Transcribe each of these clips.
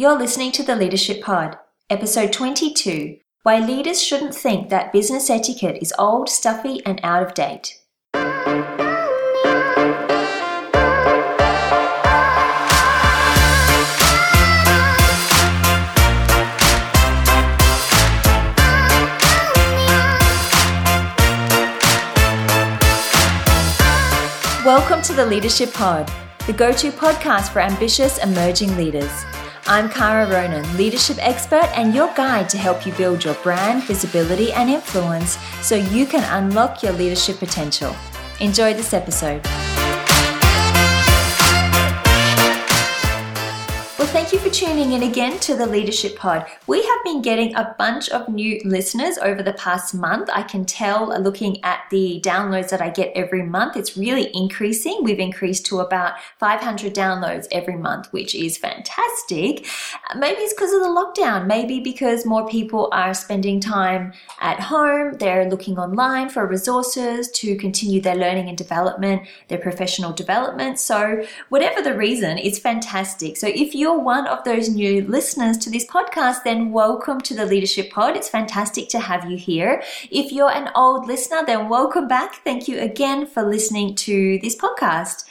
You're listening to the Leadership Pod, episode 22 Why Leaders Shouldn't Think That Business Etiquette is Old, Stuffy, and Out of Date. Welcome to the Leadership Pod, the go to podcast for ambitious emerging leaders. I'm Kara Ronin, leadership expert and your guide to help you build your brand, visibility, and influence so you can unlock your leadership potential. Enjoy this episode. Thank you for tuning in again to the Leadership Pod. We have been getting a bunch of new listeners over the past month. I can tell uh, looking at the downloads that I get every month, it's really increasing. We've increased to about 500 downloads every month, which is fantastic. Maybe it's because of the lockdown, maybe because more people are spending time at home, they're looking online for resources to continue their learning and development, their professional development. So, whatever the reason, it's fantastic. So, if you're one of those new listeners to this podcast, then welcome to the Leadership Pod. It's fantastic to have you here. If you're an old listener, then welcome back. Thank you again for listening to this podcast.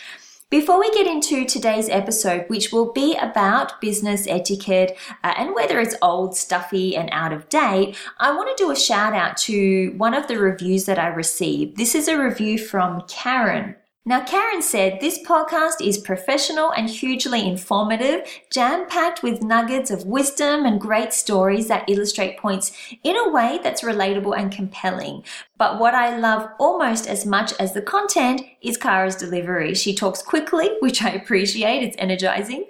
Before we get into today's episode, which will be about business etiquette uh, and whether it's old, stuffy, and out of date, I want to do a shout out to one of the reviews that I received. This is a review from Karen. Now, Karen said this podcast is professional and hugely informative, jam packed with nuggets of wisdom and great stories that illustrate points in a way that's relatable and compelling. But what I love almost as much as the content is Kara's delivery. She talks quickly, which I appreciate. It's energizing.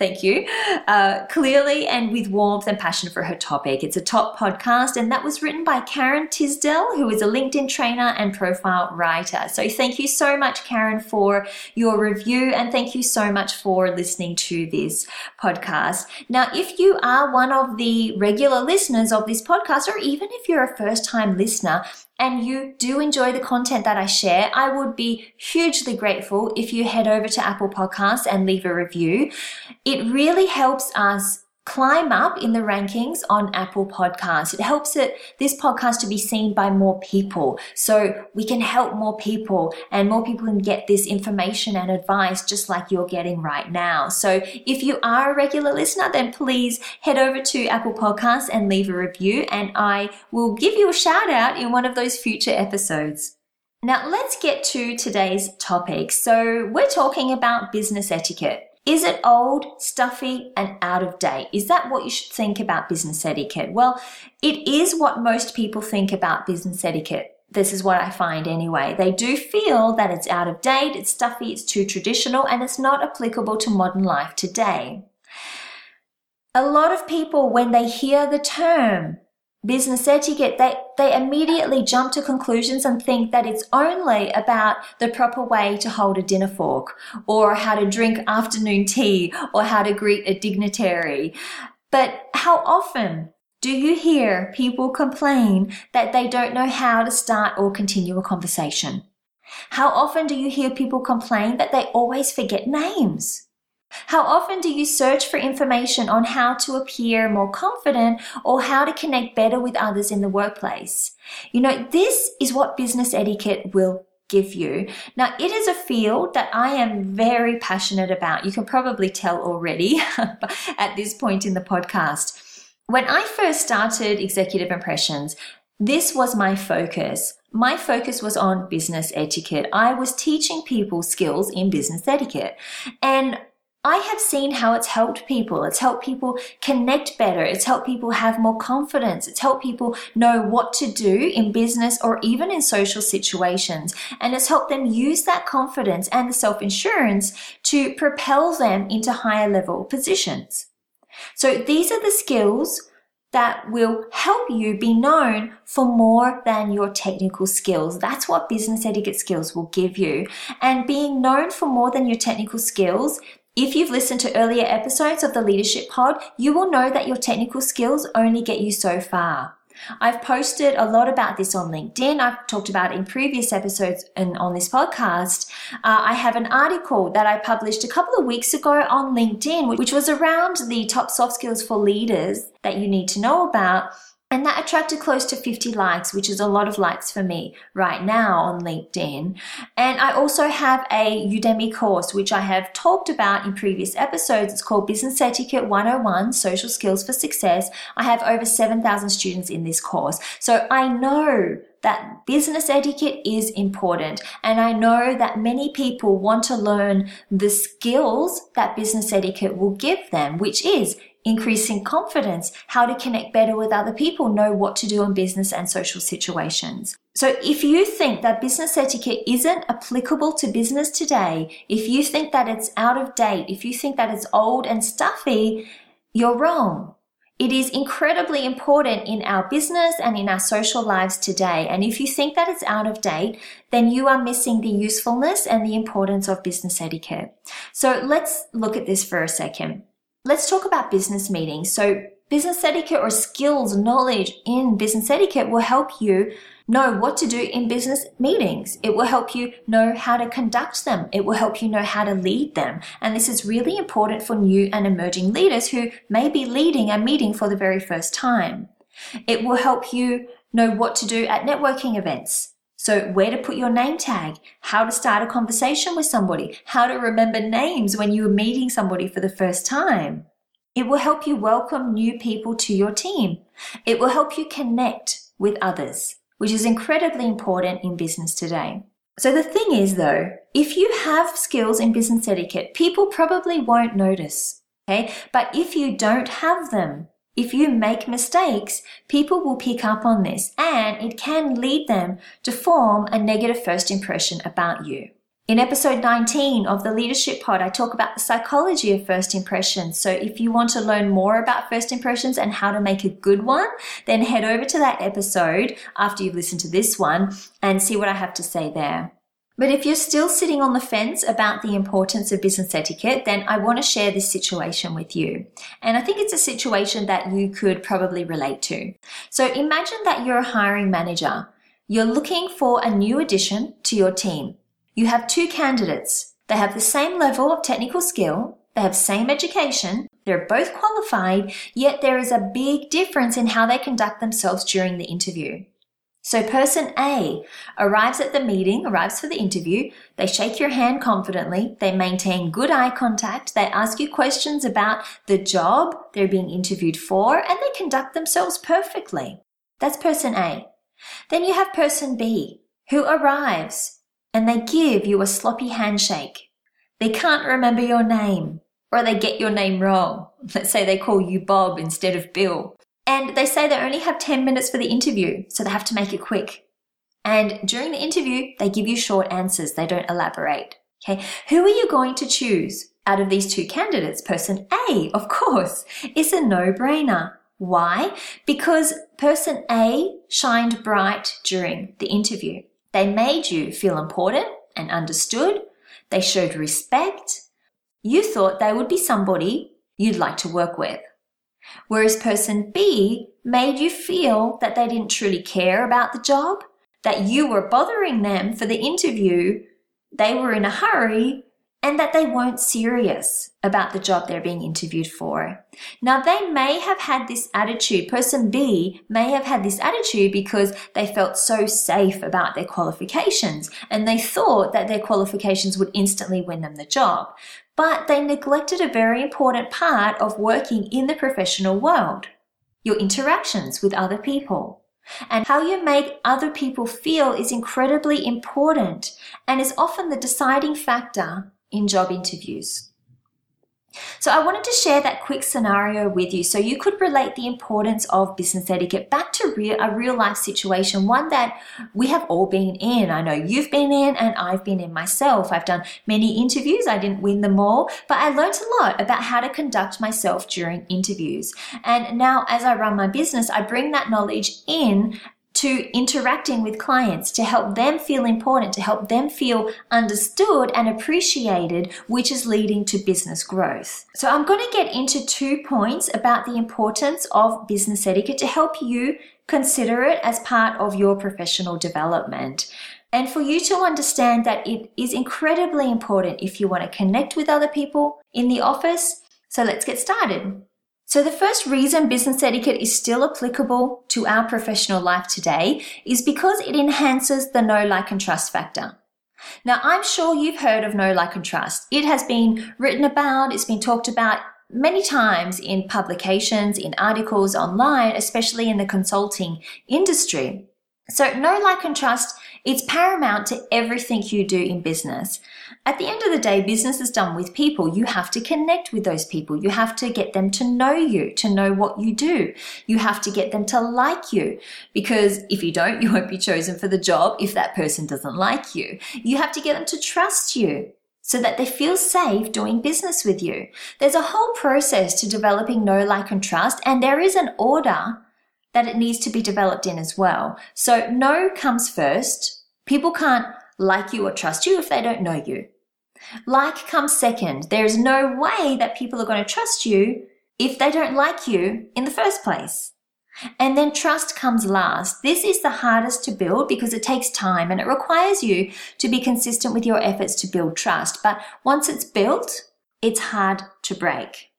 Thank you. Uh, clearly and with warmth and passion for her topic. It's a top podcast, and that was written by Karen Tisdell, who is a LinkedIn trainer and profile writer. So thank you so much, Karen, for your review, and thank you so much for listening to this podcast. Now, if you are one of the regular listeners of this podcast, or even if you're a first time listener, and you do enjoy the content that I share, I would be hugely grateful if you head over to Apple Podcasts and leave a review. It really helps us climb up in the rankings on Apple Podcasts. It helps it, this podcast to be seen by more people. So we can help more people and more people can get this information and advice just like you're getting right now. So if you are a regular listener, then please head over to Apple Podcasts and leave a review and I will give you a shout out in one of those future episodes. Now let's get to today's topic. So we're talking about business etiquette. Is it old, stuffy, and out of date? Is that what you should think about business etiquette? Well, it is what most people think about business etiquette. This is what I find anyway. They do feel that it's out of date, it's stuffy, it's too traditional, and it's not applicable to modern life today. A lot of people, when they hear the term business etiquette, they, they immediately jump to conclusions and think that it's only about the proper way to hold a dinner fork or how to drink afternoon tea or how to greet a dignitary. But how often do you hear people complain that they don't know how to start or continue a conversation? How often do you hear people complain that they always forget names? How often do you search for information on how to appear more confident or how to connect better with others in the workplace? You know, this is what business etiquette will give you. Now, it is a field that I am very passionate about. You can probably tell already at this point in the podcast. When I first started Executive Impressions, this was my focus. My focus was on business etiquette. I was teaching people skills in business etiquette. And I have seen how it's helped people. It's helped people connect better. It's helped people have more confidence. It's helped people know what to do in business or even in social situations. And it's helped them use that confidence and the self insurance to propel them into higher level positions. So these are the skills that will help you be known for more than your technical skills. That's what business etiquette skills will give you. And being known for more than your technical skills if you've listened to earlier episodes of the Leadership Pod, you will know that your technical skills only get you so far. I've posted a lot about this on LinkedIn. I've talked about it in previous episodes and on this podcast. Uh, I have an article that I published a couple of weeks ago on LinkedIn, which was around the top soft skills for leaders that you need to know about. And that attracted close to 50 likes, which is a lot of likes for me right now on LinkedIn. And I also have a Udemy course, which I have talked about in previous episodes. It's called Business Etiquette 101 Social Skills for Success. I have over 7,000 students in this course. So I know that business etiquette is important. And I know that many people want to learn the skills that business etiquette will give them, which is increasing confidence, how to connect better with other people, know what to do in business and social situations. So if you think that business etiquette isn't applicable to business today, if you think that it's out of date, if you think that it's old and stuffy, you're wrong. It is incredibly important in our business and in our social lives today. And if you think that it's out of date, then you are missing the usefulness and the importance of business etiquette. So let's look at this for a second. Let's talk about business meetings. So business etiquette or skills, knowledge in business etiquette will help you know what to do in business meetings. It will help you know how to conduct them. It will help you know how to lead them. And this is really important for new and emerging leaders who may be leading a meeting for the very first time. It will help you know what to do at networking events. So where to put your name tag, how to start a conversation with somebody, how to remember names when you are meeting somebody for the first time. It will help you welcome new people to your team. It will help you connect with others, which is incredibly important in business today. So the thing is though, if you have skills in business etiquette, people probably won't notice. Okay. But if you don't have them, if you make mistakes, people will pick up on this and it can lead them to form a negative first impression about you. In episode 19 of the Leadership Pod, I talk about the psychology of first impressions. So if you want to learn more about first impressions and how to make a good one, then head over to that episode after you've listened to this one and see what I have to say there. But if you're still sitting on the fence about the importance of business etiquette, then I want to share this situation with you. And I think it's a situation that you could probably relate to. So imagine that you're a hiring manager. You're looking for a new addition to your team. You have two candidates. They have the same level of technical skill. They have same education. They're both qualified, yet there is a big difference in how they conduct themselves during the interview. So person A arrives at the meeting, arrives for the interview. They shake your hand confidently. They maintain good eye contact. They ask you questions about the job they're being interviewed for and they conduct themselves perfectly. That's person A. Then you have person B who arrives and they give you a sloppy handshake. They can't remember your name or they get your name wrong. Let's say they call you Bob instead of Bill. And they say they only have 10 minutes for the interview, so they have to make it quick. And during the interview, they give you short answers. They don't elaborate. Okay. Who are you going to choose out of these two candidates? Person A, of course, is a no-brainer. Why? Because person A shined bright during the interview. They made you feel important and understood. They showed respect. You thought they would be somebody you'd like to work with. Whereas person B made you feel that they didn't truly care about the job, that you were bothering them for the interview, they were in a hurry, and that they weren't serious about the job they're being interviewed for. Now, they may have had this attitude, person B may have had this attitude because they felt so safe about their qualifications and they thought that their qualifications would instantly win them the job but they neglected a very important part of working in the professional world your interactions with other people. And how you make other people feel is incredibly important and is often the deciding factor in job interviews. So I wanted to share that quick scenario with you so you could relate the importance of business etiquette back to real, a real life situation, one that we have all been in. I know you've been in and I've been in myself. I've done many interviews. I didn't win them all, but I learned a lot about how to conduct myself during interviews. And now as I run my business, I bring that knowledge in to interacting with clients to help them feel important, to help them feel understood and appreciated, which is leading to business growth. So I'm going to get into two points about the importance of business etiquette to help you consider it as part of your professional development. And for you to understand that it is incredibly important if you want to connect with other people in the office. So let's get started. So, the first reason business etiquette is still applicable to our professional life today is because it enhances the know, like, and trust factor. Now, I'm sure you've heard of know, like, and trust. It has been written about, it's been talked about many times in publications, in articles online, especially in the consulting industry. So, know, like, and trust, it's paramount to everything you do in business. At the end of the day, business is done with people. You have to connect with those people. You have to get them to know you, to know what you do. You have to get them to like you because if you don't, you won't be chosen for the job if that person doesn't like you. You have to get them to trust you so that they feel safe doing business with you. There's a whole process to developing know, like, and trust, and there is an order that it needs to be developed in as well. So know comes first. People can't like you or trust you if they don't know you. Like comes second. There's no way that people are going to trust you if they don't like you in the first place. And then trust comes last. This is the hardest to build because it takes time and it requires you to be consistent with your efforts to build trust. But once it's built, it's hard to break.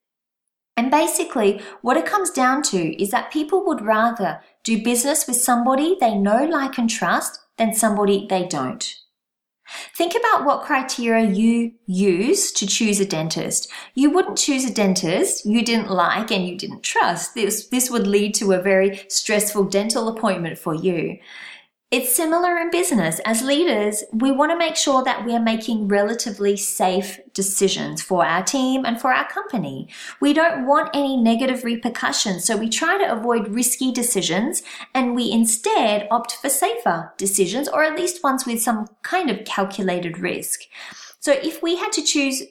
And basically, what it comes down to is that people would rather do business with somebody they know, like, and trust than somebody they don't. Think about what criteria you use to choose a dentist. You wouldn't choose a dentist you didn't like and you didn't trust. This, this would lead to a very stressful dental appointment for you. It's similar in business. As leaders, we want to make sure that we are making relatively safe decisions for our team and for our company. We don't want any negative repercussions, so we try to avoid risky decisions and we instead opt for safer decisions or at least ones with some kind of calculated risk. So if we had to choose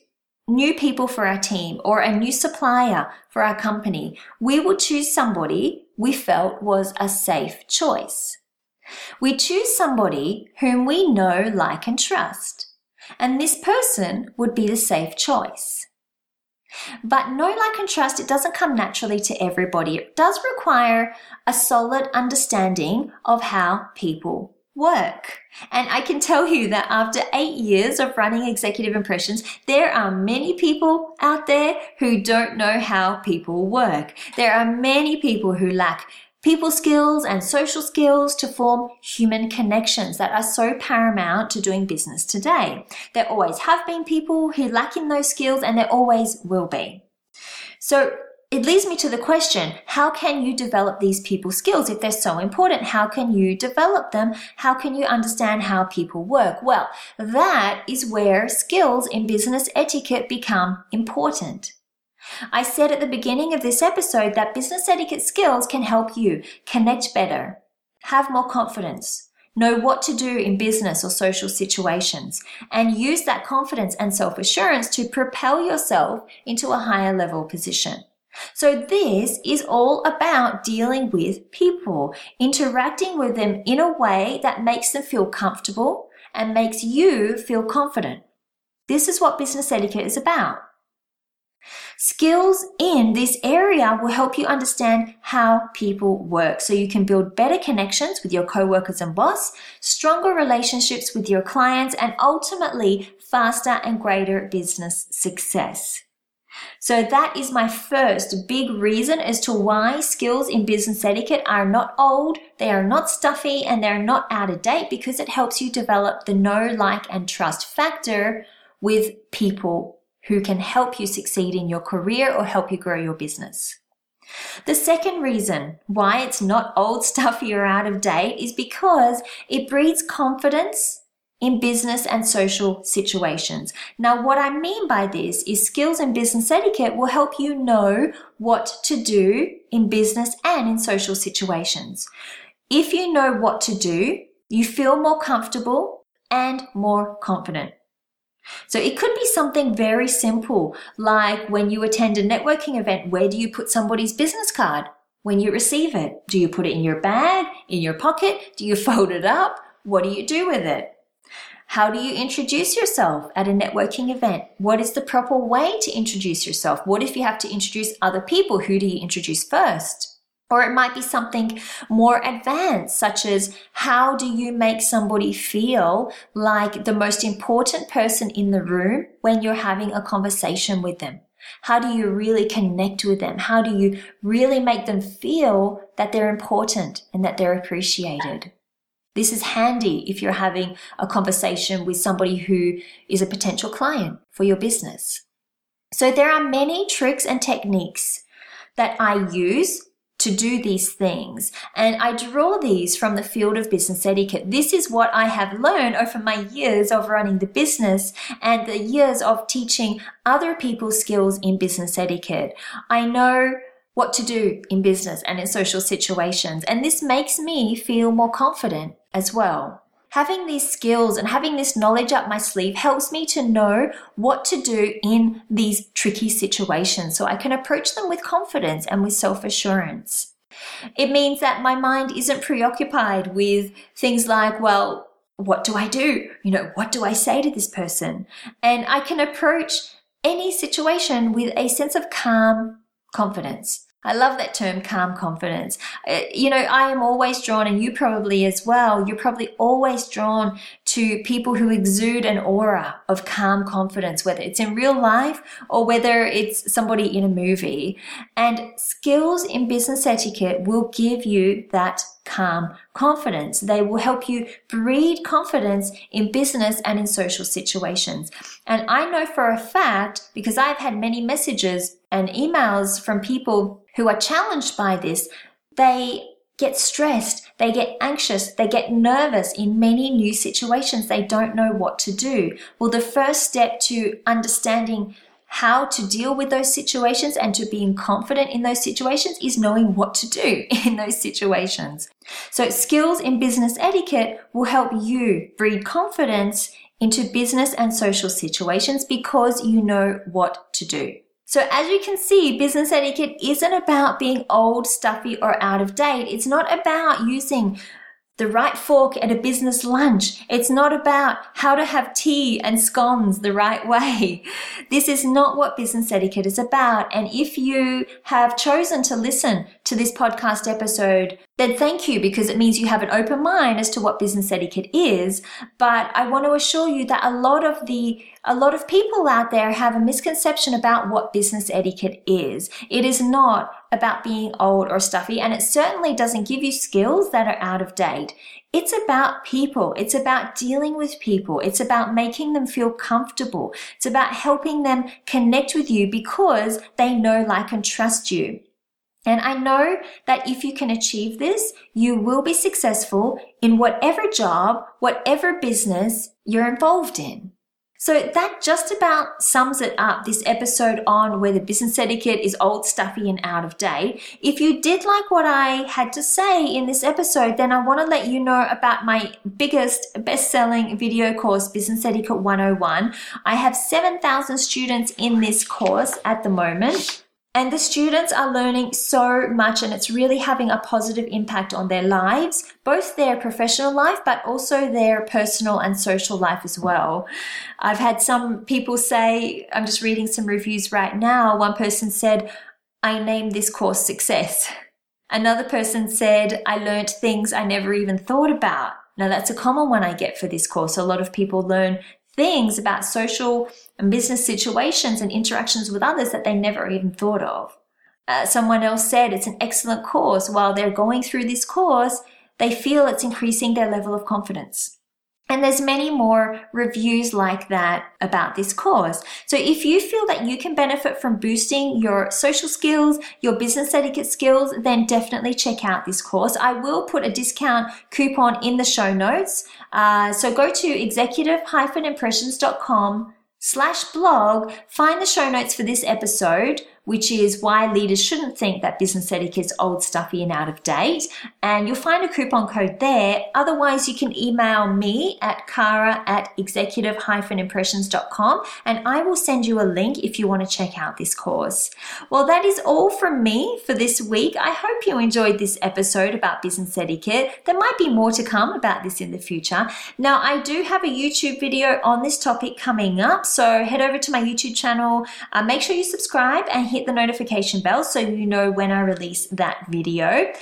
new people for our team or a new supplier for our company, we would choose somebody we felt was a safe choice. We choose somebody whom we know, like, and trust. And this person would be the safe choice. But know, like, and trust, it doesn't come naturally to everybody. It does require a solid understanding of how people work. And I can tell you that after eight years of running executive impressions, there are many people out there who don't know how people work. There are many people who lack people skills and social skills to form human connections that are so paramount to doing business today. There always have been people who lack in those skills and there always will be. So it leads me to the question, how can you develop these people skills if they're so important? How can you develop them? How can you understand how people work? Well, that is where skills in business etiquette become important. I said at the beginning of this episode that business etiquette skills can help you connect better, have more confidence, know what to do in business or social situations, and use that confidence and self assurance to propel yourself into a higher level position. So this is all about dealing with people, interacting with them in a way that makes them feel comfortable and makes you feel confident. This is what business etiquette is about. Skills in this area will help you understand how people work so you can build better connections with your coworkers and boss, stronger relationships with your clients, and ultimately faster and greater business success. So that is my first big reason as to why skills in business etiquette are not old, they are not stuffy, and they're not out of date because it helps you develop the know, like, and trust factor with people who can help you succeed in your career or help you grow your business. The second reason why it's not old, stuffy, or out of date is because it breeds confidence in business and social situations. Now, what I mean by this is skills and business etiquette will help you know what to do in business and in social situations. If you know what to do, you feel more comfortable and more confident. So it could be something very simple, like when you attend a networking event, where do you put somebody's business card? When you receive it, do you put it in your bag, In your pocket? Do you fold it up? What do you do with it? How do you introduce yourself at a networking event? What is the proper way to introduce yourself? What if you have to introduce other people? Who do you introduce first? Or it might be something more advanced, such as how do you make somebody feel like the most important person in the room when you're having a conversation with them? How do you really connect with them? How do you really make them feel that they're important and that they're appreciated? This is handy if you're having a conversation with somebody who is a potential client for your business. So there are many tricks and techniques that I use to do these things. And I draw these from the field of business etiquette. This is what I have learned over my years of running the business and the years of teaching other people skills in business etiquette. I know what to do in business and in social situations. And this makes me feel more confident as well. Having these skills and having this knowledge up my sleeve helps me to know what to do in these tricky situations so I can approach them with confidence and with self assurance. It means that my mind isn't preoccupied with things like, well, what do I do? You know, what do I say to this person? And I can approach any situation with a sense of calm confidence. I love that term, calm confidence. Uh, you know, I am always drawn, and you probably as well, you're probably always drawn to people who exude an aura of calm confidence, whether it's in real life or whether it's somebody in a movie. And skills in business etiquette will give you that calm confidence. They will help you breed confidence in business and in social situations. And I know for a fact, because I've had many messages and emails from people who are challenged by this, they get stressed, they get anxious, they get nervous in many new situations. They don't know what to do. Well, the first step to understanding how to deal with those situations and to being confident in those situations is knowing what to do in those situations. So skills in business etiquette will help you breed confidence into business and social situations because you know what to do. So as you can see, business etiquette isn't about being old, stuffy, or out of date. It's not about using the right fork at a business lunch. It's not about how to have tea and scones the right way. This is not what business etiquette is about. And if you have chosen to listen to this podcast episode, then thank you because it means you have an open mind as to what business etiquette is. But I want to assure you that a lot of the a lot of people out there have a misconception about what business etiquette is. It is not about being old or stuffy, and it certainly doesn't give you skills that are out of date. It's about people. It's about dealing with people. It's about making them feel comfortable. It's about helping them connect with you because they know, like, and trust you. And I know that if you can achieve this, you will be successful in whatever job, whatever business you're involved in. So that just about sums it up this episode on whether business etiquette is old, stuffy, and out of date. If you did like what I had to say in this episode, then I want to let you know about my biggest best selling video course, Business Etiquette 101. I have 7,000 students in this course at the moment. And the students are learning so much and it's really having a positive impact on their lives, both their professional life, but also their personal and social life as well. I've had some people say, I'm just reading some reviews right now. One person said, I named this course success. Another person said, I learned things I never even thought about. Now that's a common one I get for this course. A lot of people learn things about social and business situations and interactions with others that they never even thought of. Uh, someone else said it's an excellent course. While they're going through this course, they feel it's increasing their level of confidence. And there's many more reviews like that about this course. So if you feel that you can benefit from boosting your social skills, your business etiquette skills, then definitely check out this course. I will put a discount coupon in the show notes. Uh, so go to executive-impressions.com slash blog, find the show notes for this episode which is why leaders shouldn't think that business etiquette is old, stuffy, and out of date. And you'll find a coupon code there. Otherwise, you can email me at kara at executive-impressions.com and I will send you a link if you want to check out this course. Well, that is all from me for this week. I hope you enjoyed this episode about business etiquette. There might be more to come about this in the future. Now, I do have a YouTube video on this topic coming up, so head over to my YouTube channel. Uh, make sure you subscribe and hit the notification bell so you know when I release that video.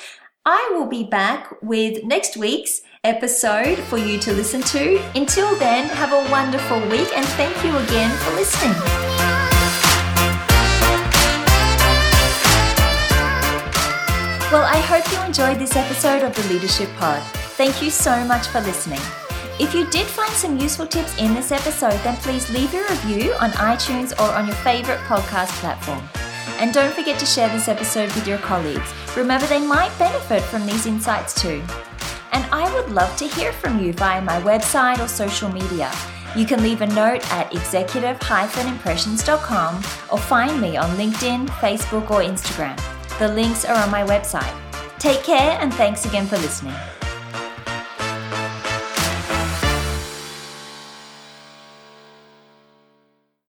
I will be back with next week's episode for you to listen to. Until then, have a wonderful week and thank you again for listening. Well, I hope you enjoyed this episode of the Leadership Pod. Thank you so much for listening. If you did find some useful tips in this episode, then please leave a review on iTunes or on your favorite podcast platform. And don't forget to share this episode with your colleagues. Remember, they might benefit from these insights too. And I would love to hear from you via my website or social media. You can leave a note at executive-impressions.com or find me on LinkedIn, Facebook, or Instagram. The links are on my website. Take care and thanks again for listening.